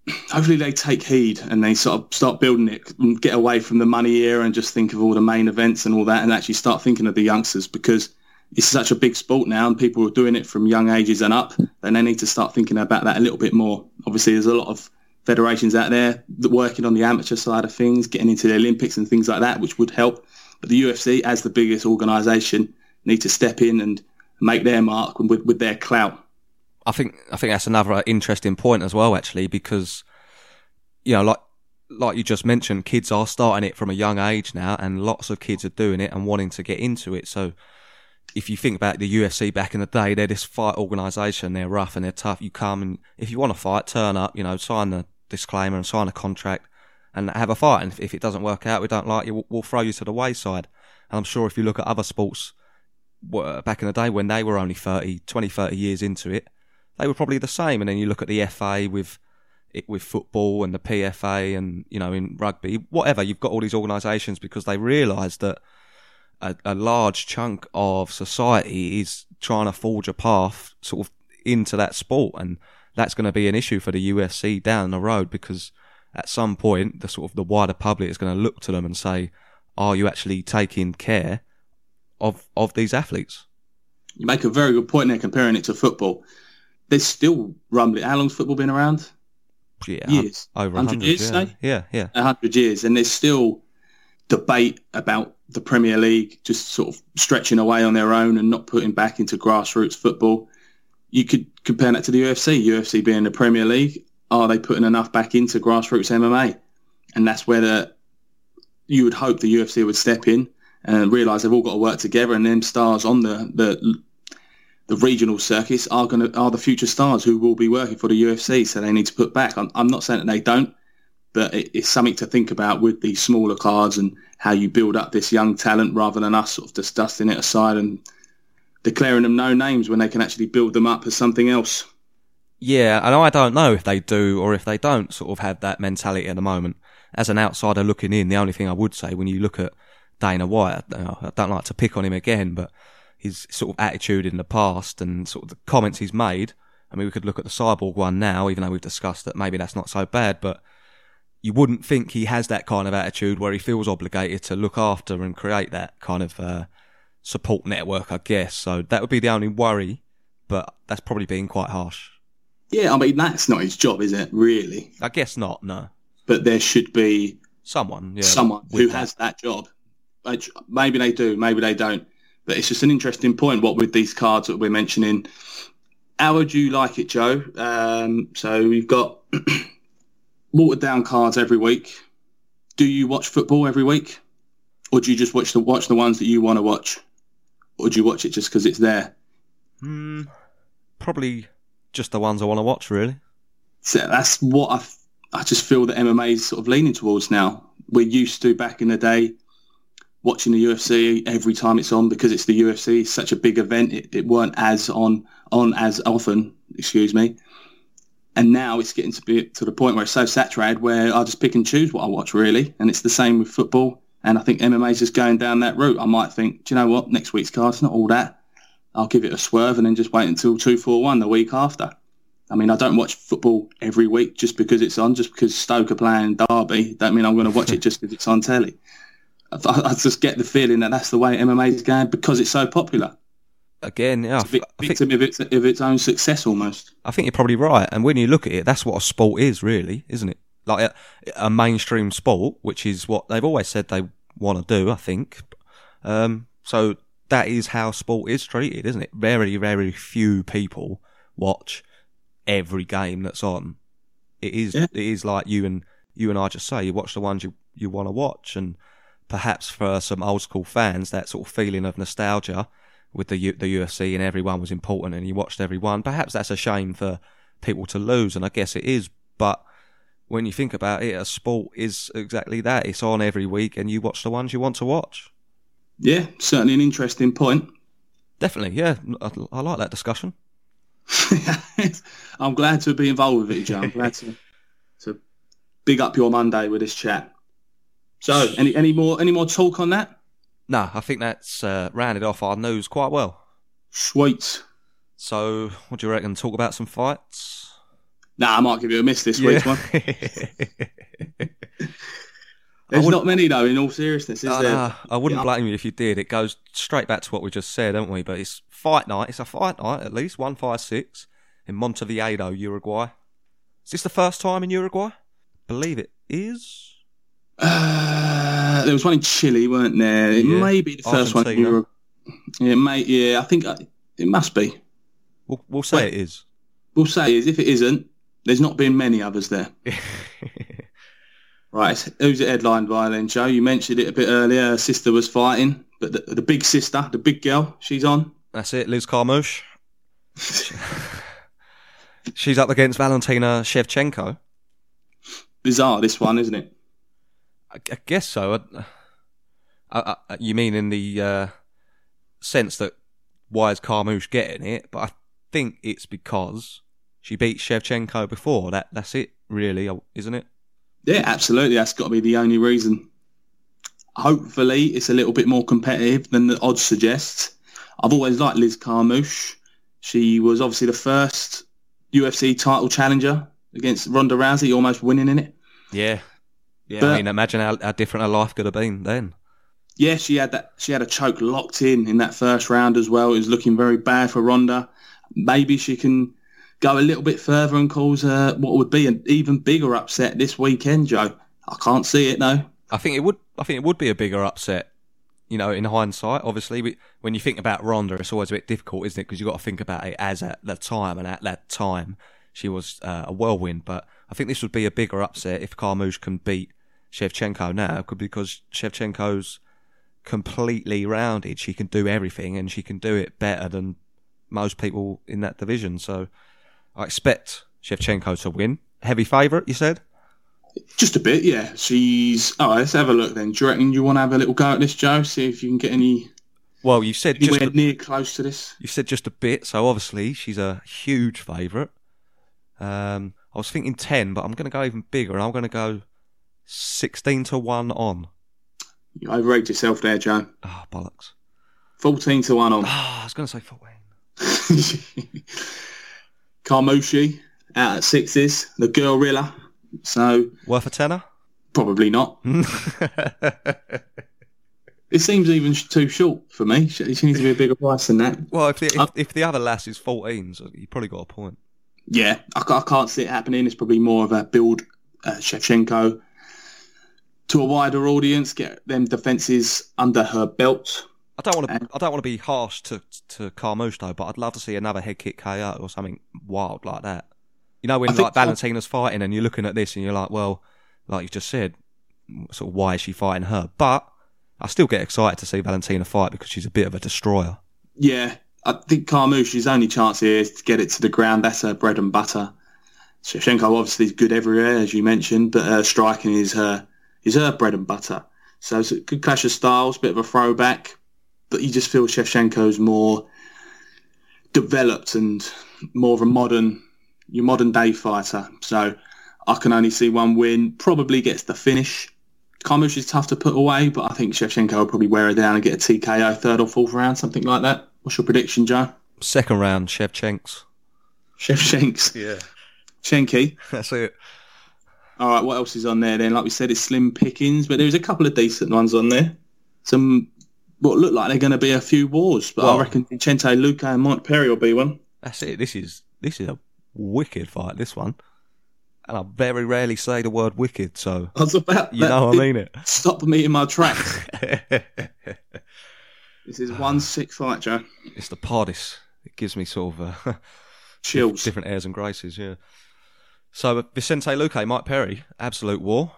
*clears throat* hopefully they take heed and they sort of start building it and get away from the money era and just think of all the main events and all that and actually start thinking of the youngsters because it's such a big sport now and people are doing it from young ages and up then they need to start thinking about that a little bit more. Obviously there's a lot of federations out there working on the amateur side of things getting into the olympics and things like that which would help but the ufc as the biggest organization need to step in and make their mark with, with their clout I think I think that's another interesting point as well, actually, because you know, like like you just mentioned, kids are starting it from a young age now, and lots of kids are doing it and wanting to get into it. So, if you think about the UFC back in the day, they're this fight organisation. They're rough and they're tough. You come and if you want to fight, turn up. You know, sign the disclaimer and sign a contract and have a fight. And if, if it doesn't work out, we don't like you. We'll, we'll throw you to the wayside. And I'm sure if you look at other sports back in the day when they were only 30, 20, 30 years into it, they were probably the same. And then you look at the FA with it with football and the PFA and you know in rugby, whatever. You've got all these organisations because they realise that a, a large chunk of society is trying to forge a path sort of into that sport, and that's going to be an issue for the UFC down the road because at some point the sort of the wider public is going to look to them and say, "Are you actually taking care of of these athletes?" You make a very good point there comparing it to football. There's still rumbling. How long's football been around? Yeah, Years. over 100 100 years, yeah. say? yeah, yeah. Hundred years, and there's still debate about the Premier League just sort of stretching away on their own and not putting back into grassroots football. You could compare that to the UFC. UFC being the Premier League, are they putting enough back into grassroots MMA? And that's where the you would hope the UFC would step in and realise they've all got to work together. And them stars on the the the regional circuits are going to are the future stars who will be working for the UFC. So they need to put back. I'm, I'm not saying that they don't, but it, it's something to think about with these smaller cards and how you build up this young talent rather than us sort of just dusting it aside and declaring them no names when they can actually build them up as something else. Yeah, and I don't know if they do or if they don't sort of have that mentality at the moment. As an outsider looking in, the only thing I would say when you look at Dana White, I don't like to pick on him again, but his sort of attitude in the past and sort of the comments he's made. I mean, we could look at the Cyborg one now, even though we've discussed that maybe that's not so bad, but you wouldn't think he has that kind of attitude where he feels obligated to look after and create that kind of uh, support network, I guess. So that would be the only worry, but that's probably being quite harsh. Yeah, I mean that's not his job, is it? Really? I guess not. No. But there should be someone, yeah, someone who that. has that job. Maybe they do, maybe they don't. But it's just an interesting point. What with these cards that we're mentioning, how would you like it, Joe? Um, so we've got *clears throat* watered down cards every week. Do you watch football every week, or do you just watch the watch the ones that you want to watch, or do you watch it just because it's there? Hmm, probably just the ones I want to watch, really. So that's what I, I just feel that MMA is sort of leaning towards now. We're used to back in the day watching the UFC every time it's on because it's the UFC. It's such a big event. It, it weren't as on on as often. Excuse me. And now it's getting to be to the point where it's so saturated where I just pick and choose what I watch really. And it's the same with football. And I think MMA is just going down that route. I might think, do you know what? Next week's card's not all that. I'll give it a swerve and then just wait until two four one the week after. I mean, I don't watch football every week just because it's on, just because Stoke are playing Derby. Don't mean I'm going to watch it just because it's on telly. I, I, just get the feeling that that's the way MMA is going because it's so popular. Again, yeah, it's a victim of its, of its own success almost. I think you're probably right. And when you look at it, that's what a sport is, really, isn't it? Like a, a mainstream sport, which is what they've always said they want to do. I think. Um, so that is how sport is treated, isn't it? Very, very few people watch every game that's on. It is, yeah. it is like you and you and I just say, you watch the ones you, you want to watch, and perhaps for some old school fans, that sort of feeling of nostalgia with the the UFC and everyone was important and you watched everyone. Perhaps that's a shame for people to lose, and I guess it is. But when you think about it, a sport is exactly that. It's on every week, and you watch the ones you want to watch. Yeah, certainly an interesting point. Definitely, yeah. I, I like that discussion. *laughs* I'm glad to be involved with it, Joe. I'm glad to, to big up your Monday with this chat. So, any any more any more talk on that? No, I think that's uh, rounded off our news quite well. Sweet. So, what do you reckon? Talk about some fights? Nah, I might give you a miss this yeah. week's one. *laughs* There's not many though. In all seriousness, is uh, there? I wouldn't yeah. blame you if you did. It goes straight back to what we just said, don't we? But it's fight night. It's a fight night at least. One five six in Montevideo, Uruguay. Is this the first time in Uruguay? believe it is. Uh, there was one in Chile, weren't there? It yeah. may be the first Argentina. one. Yeah, may, yeah, I think uh, it must be. We'll, we'll say Wait, it is. We'll say it is. If it isn't, there's not been many others there. *laughs* right, who's it headlined by then, Joe? You mentioned it a bit earlier. Her sister was fighting, but the, the big sister, the big girl, she's on. That's it, Liz Carmouche. she's up against Valentina Shevchenko. Bizarre, this one, isn't it? I, I guess so. I, I, you mean in the uh, sense that why is Carmouche getting it? But I think it's because she beat Shevchenko before. That that's it, really, isn't it? Yeah, absolutely. That's got to be the only reason. Hopefully, it's a little bit more competitive than the odds suggest. I've always liked Liz Carmouche. She was obviously the first UFC title challenger against Ronda Rousey, almost winning in it. Yeah, yeah, but, I mean, imagine how, how different her life could have been then. Yeah, she had that. She had a choke locked in in that first round as well. It was looking very bad for Ronda. Maybe she can go a little bit further and cause uh, what would be an even bigger upset this weekend, Joe. I can't see it though. I think it would. I think it would be a bigger upset. You know, in hindsight, obviously, when you think about Ronda, it's always a bit difficult, isn't it? Because you've got to think about it as at the time, and at that time, she was uh, a whirlwind. But I think this would be a bigger upset if Carmouche can beat Shevchenko now, because Shevchenko's completely rounded. She can do everything, and she can do it better than most people in that division. So I expect Shevchenko to win. Heavy favourite, you said? Just a bit, yeah. She's. Oh, let's have a look then. Do you reckon you want to have a little go at this, Joe? See if you can get any Well, you said just anywhere a, near close to this. you said just a bit, so obviously she's a huge favourite. Um, I was thinking ten, but I'm going to go even bigger, and I'm going to go sixteen to one on. You overrate yourself there, Joe. Ah, bollocks. 14 to 1 on. Ah, I was going to say fourteen. *laughs* Carmouche out at sixes. The Girlrilla. So Worth a tenner? probably not. *laughs* It seems even too short for me. She, she needs to be a bigger price than that. Well, if the, if, Uh, if the other lass is 14s, you probably got a point. Yeah, I, I can't see it happening. It's probably more of a build uh, Shevchenko to a wider audience, get them defences under her belt. I don't want to. I don't want to be harsh to to Carmouche though, but I'd love to see another head kick KO or something wild like that. You know, when I like Valentina's fighting and you're looking at this and you're like, well, like you just said, sort of why is she fighting her? But I still get excited to see Valentina fight because she's a bit of a destroyer. Yeah, I think Carmouche's only chance here is to get it to the ground. That's her bread and butter. Shevchenko obviously is good everywhere, as you mentioned, but her striking is her is her bread and butter. So it's a good clash of styles, bit of a throwback, but you just feel Shevchenko's more developed and more of a modern, your modern day fighter. So I can only see one win. Probably gets the finish. Carmouche is tough to put away, but I think Shevchenko will probably wear her down and get a TKO third or fourth round, something like that. What's your prediction, Joe? Second round, Shevchenks. Shevchenks. *laughs* Yeah, Shenki. *laughs* that's it. All right, what else is on there then? Like we said, it's slim pickings, but there's a couple of decent ones on there. Some what look like they're going to be a few wars, but Well- I reckon Vicente Luque and Mike Perry will be one. That's it. This is this is a wicked fight. This one, and I very rarely say the word wicked, so *laughs* I was about you know I mean it. Stop me in my tracks. *laughs* this is one sick fight, Joe. it's the PODIS. It gives me sort of uh, *laughs* Chills. different airs and graces, yeah. So uh, Vicente Luque, Mike Perry, absolute war.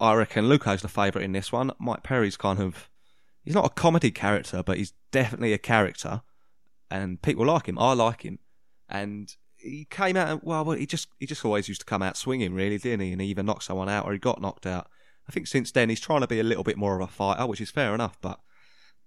I reckon Luque's the favourite in this one. Mike Perry's kind of he's not a comedy character, but he's definitely a character, and people like him. I like him, and he came out. Well, he just he just always used to come out swinging, really, didn't he? And he either knocked someone out or he got knocked out. I think since then he's trying to be a little bit more of a fighter, which is fair enough. But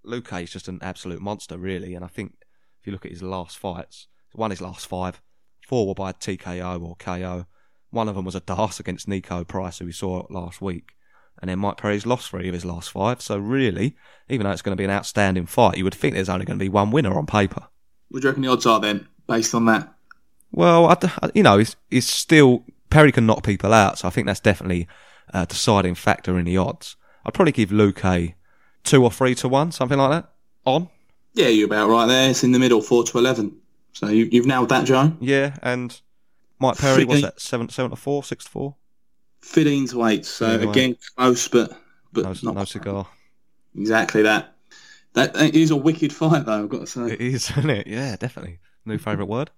Luque is just an absolute monster, really. And I think if you look at his last fights, one his last five, four were by TKO or KO. One of them was a *laughs* DAS against Niko Price, who we saw last week. And then Mike Perry's lost three of his last five. So really, even though it's going to be an outstanding fight, you would think there's only going to be one winner on paper. What do you reckon the odds are then, based on that? Well, I you know, it's, it's still Perry can knock people out, so I think that's definitely a deciding factor in the odds. I'd probably give Luque a two or three to one, something like that. On, Yeah, you're about right there. It's in the middle, four to eleven. So you, you've nailed that, Joe. yeah, and Mike Perry was that seven seven to four, six to four. Fitting to eight. So again, close, but but No, not no cigar. exactly that. That, is a wicked fight, though. I've got to say. It is, *laughs* isn't it? Yeah, definitely. New favourite word.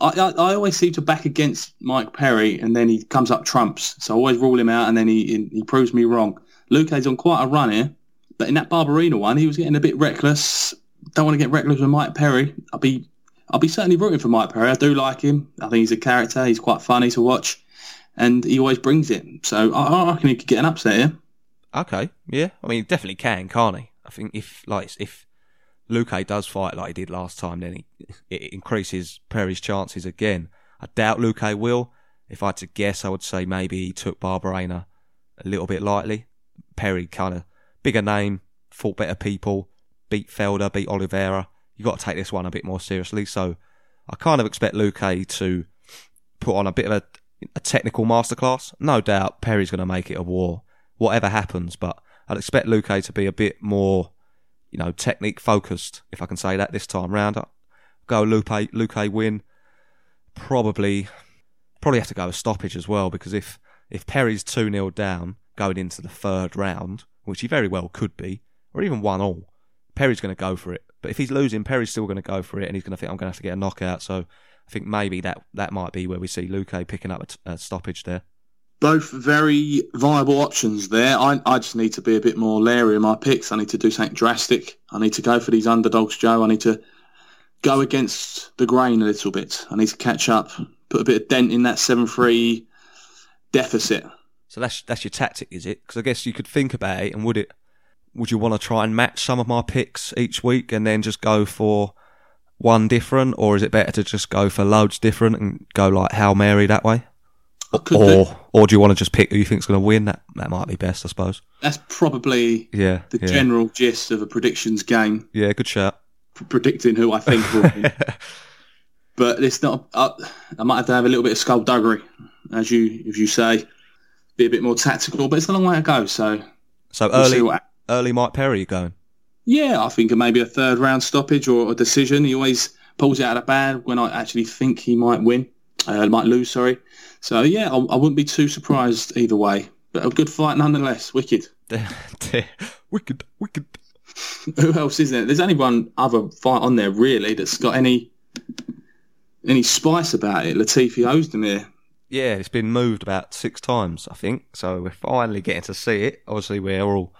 I, I, I always seem to back against Mike Perry, and then he comes up trumps. So I always rule him out, and then he he, he proves me wrong. Luque's on quite a run here, but in that Barberena one, he was getting a bit reckless. Don't want to get reckless with Mike Perry. I'll be I'll be certainly rooting for Mike Perry. I do like him. I think he's a character. He's quite funny to watch, and he always brings it. So I, I reckon he could get an upset here. Okay, yeah. I mean, he definitely can, can't he? I think if like if Luque does fight like he did last time, then he, it increases Perry's chances again. I doubt Luque will. If I had to guess, I would say maybe he took Barberena a little bit lightly. Perry kind of bigger name, fought better people, beat Felder, beat Oliveira. You got to take this one a bit more seriously. So I kind of expect Luque to put on a bit of a, a technical masterclass. No doubt Perry's going to make it a war, whatever happens. But I'd expect Luque to be a bit more, you know, technique focused, if I can say that this time round. Go Luke, Luque win. Probably, probably have to go a stoppage as well because if if Perry's two 0 down going into the third round, which he very well could be, or even one all, Perry's going to go for it. But if he's losing, Perry's still going to go for it, and he's going to think I'm going to have to get a knockout. So I think maybe that that might be where we see Luque picking up a, t- a stoppage there. Both very viable options there. I, I just need to be a bit more leery in my picks. I need to do something drastic. I need to go for these underdogs, Joe. I need to go against the grain a little bit. I need to catch up, put a bit of dent in that 7-3 deficit. So that's that's your tactic, is it? Because I guess you could think about it, and would it? Would you want to try and match some of my picks each week, and then just go for one different, or is it better to just go for loads different and go like Hail Mary that way? Or do. or do you want to just pick who you think's going to win? That that might be best, I suppose. That's probably Yeah, the yeah, general gist of a predictions game, yeah. Good shout. p- predicting who I think will win. *laughs* but it's not. Uh, I might have to have a little bit of skullduggery, as you as you say, be a bit more tactical. But it's a long way to go. So So we'll early early Mike Perry, you going? Yeah, I think maybe a third round stoppage or a decision. He always pulls it out of bag when I actually think he might win, uh, might lose. Sorry. So yeah, I, I wouldn't be too surprised either way. But a good fight nonetheless. Wicked. *laughs* *laughs* wicked, wicked. Who else is there? There's only one other fight on there really that's got any any spice about it. Latifi Ozdemir. Yeah, it's been moved about six times, I think. So we're finally getting to see it. Obviously, we're all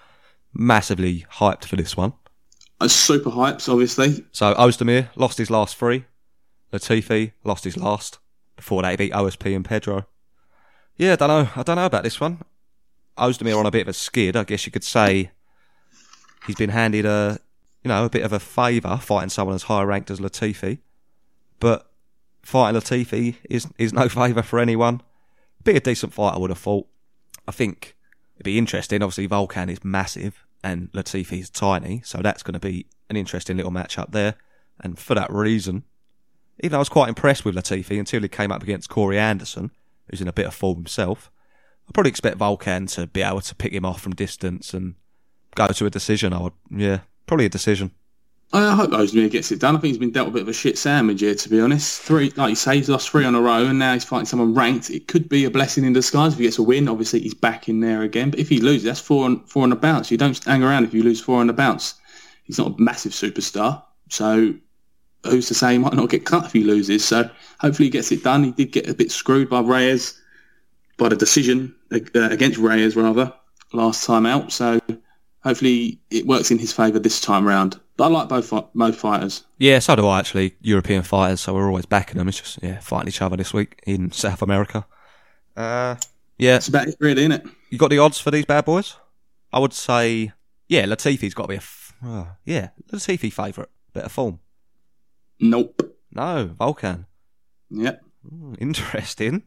massively hyped for this one. Uh, super hypes, obviously. So Ozdemir lost his last three. Latifi lost his last. Before that, he beat OSP and Pedro. Yeah, I don't know. I don't know about this one. Ozdemir on a bit of a skid. I guess you could say he's been handed a, you know, a bit of a favour fighting someone as high ranked as Latifi. But fighting Latifi is is no *laughs* favour for anyone. Be a decent fight, I would have thought. I think it'd be interesting. Obviously, Volkan is massive and Latifi is tiny, so that's going to be an interesting little match up there. And for that reason, even though I was quite impressed with Latifi until he came up against Corey Anderson, who's in a bit of form himself, I probably expect Volkan to be able to pick him off from distance and go to a decision. I would, yeah, probably a decision. I hope Ozdemir gets it done. I think he's been dealt a bit of a shit sandwich here, to be honest. Three, like you say, he's lost three on a row, and now he's fighting someone ranked. It could be a blessing in disguise if he gets a win. Obviously, he's back in there again. But if he loses, that's four on four on the bounce. You don't hang around if you lose four on the bounce. He's not a massive superstar, so who's to say he might not get cut if he loses? So hopefully he gets it done. He did get a bit screwed by Reyes, by the decision uh, against Reyes rather last time out. So hopefully it works in his favour this time round. But I like both both fighters. Yeah, so do I actually. European fighters, so we're always backing them. It's just yeah, fighting each other this week in South America. Uh, yeah, it's about it, really, isn't it? you got the odds for these bad boys? I would say, yeah, Latifi's got to be a, f- oh, yeah, Latifi favourite, bit of form. Nope. No, Volkan. Yep. Hmm, interesting.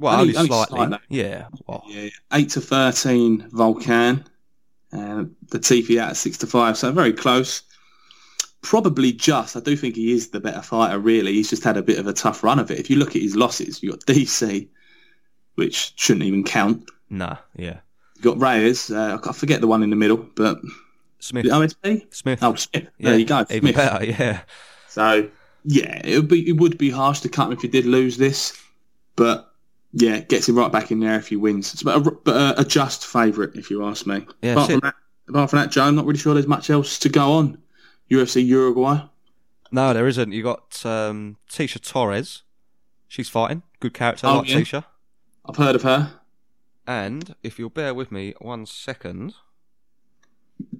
Well, Only- only, only slightly. slightly. Yeah. Well, Yeah. Eight to thirteen, Volkan. Uh, Latifi out at six to five, so very close. Probably just. I do think he is the better fighter. Really, he's just had a bit of a tough run of it. If you look at his losses, you got *laughs* DC, which shouldn't even count. nah, yeah. You got Reyes. Uh, I forget the one in the middle, but Smith. the OSP. Smith. Oh, Smith. yeah, There you go. Even Smith. better, yeah. So yeah, it would be it would be harsh to cut him if he did lose this, but yeah, gets him right back in there if he wins. It's about a, but a, a just favourite, if you ask me. Yeah, apart from that, apart from that, Joe, I'm not really sure there's much else to go on. UFC Uruguay. No, there isn't. You got um, Tecia Torres. She's fighting. Good character, Oh, like yeah. Tisha. I've heard of her. And if you'll bear with me one second.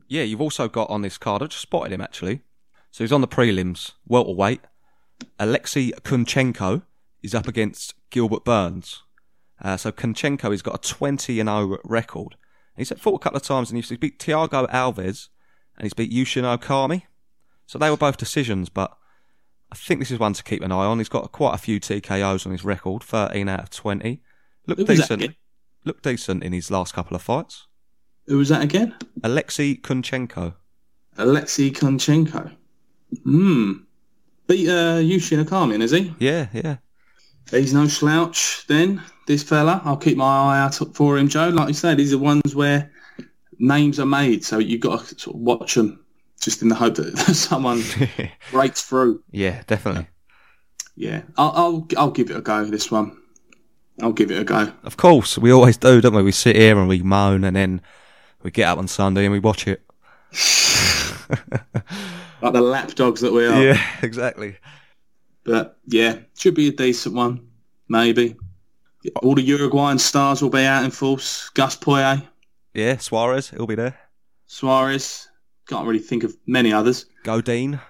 Yeah, you've also got on this card, I just spotted him actually. So he's on the prelims, welterweight. Alexei Kunchenko is up against Gilbert Burns. Uh, so Kunchenko has got a 20 and 0 record. He's fought a couple of times and he's beat Thiago Alves and he's beat Yushin Okami. So they were both decisions, but I think this is one to keep an eye on. He's got quite a few TKOs on his record, 13 out of 20. Looked Who decent. Looked decent in his last couple of fights. Who was that again? Alexei Kunchenko. Alexei Konchenko. Hmm. Beat uh, Yushin Akamian, is he? Yeah, yeah. He's no slouch then, this fella. I'll keep my eye out for him, Joe. Like you said, these are ones where names are made, so you've got to sort of watch them just in the hope that *laughs* someone *laughs* breaks through. yeah, definitely. Yeah, I'll, I'll I'll give it a go. This one, I'll give it a go. Of course, we always do, don't we? We sit here and we moan and then we get up on Sunday and we watch it. *laughs* Like the lapdogs that we are. Yeah, exactly. But yeah, should be a decent one, maybe. All the Uruguayan stars will be out in force. Gus Poyet, Yeah, Suarez, he'll be there. Suarez. Can't really think of many others. Godin.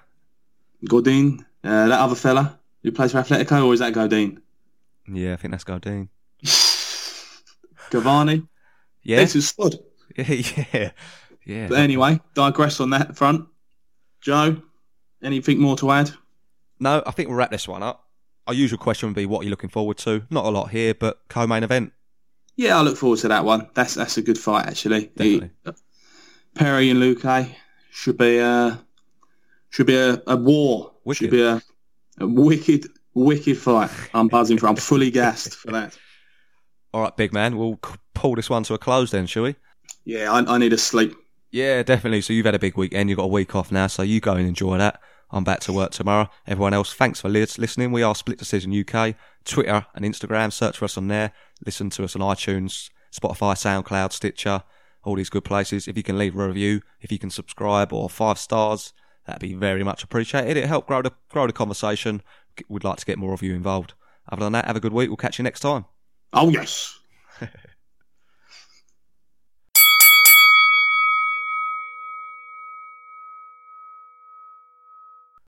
Godin, uh, that other fella who plays for Atletico, or is that Godin? Yeah, I think that's Godin. *laughs* Cavani. Yeah, Decent squad. *laughs* yeah, yeah. But anyway, digress on that front. Joe, anything more to add? No, I think we'll wrap this one up. Our usual question would be, what are you looking forward to? Not a lot here, but co-main event. Yeah, I look forward to that one. That's that's a good fight actually. Definitely. The- Perry and Luque should be a should be a, a war. Wicked. Should be a, a wicked wicked fight. I'm buzzing for. I'm fully gassed for that. All right, big man. We'll c- pull this one to a close then, shall we? Yeah, I, I need a sleep. Yeah, definitely. So you've had a big weekend. You've got a week off now, so you go and enjoy that. I'm back to work tomorrow. Everyone else, thanks for listening. We are Split Decision UK, Twitter and Instagram. Search for us on there. Listen to us on iTunes, Spotify, SoundCloud, Stitcher, all these good places. If you can leave a review, if you can subscribe or five stars, that'd be very much appreciated. It help grow the grow the conversation. We'd like to get more of you involved. Other than that, have a good week. We'll catch you next time. Oh yes. *laughs*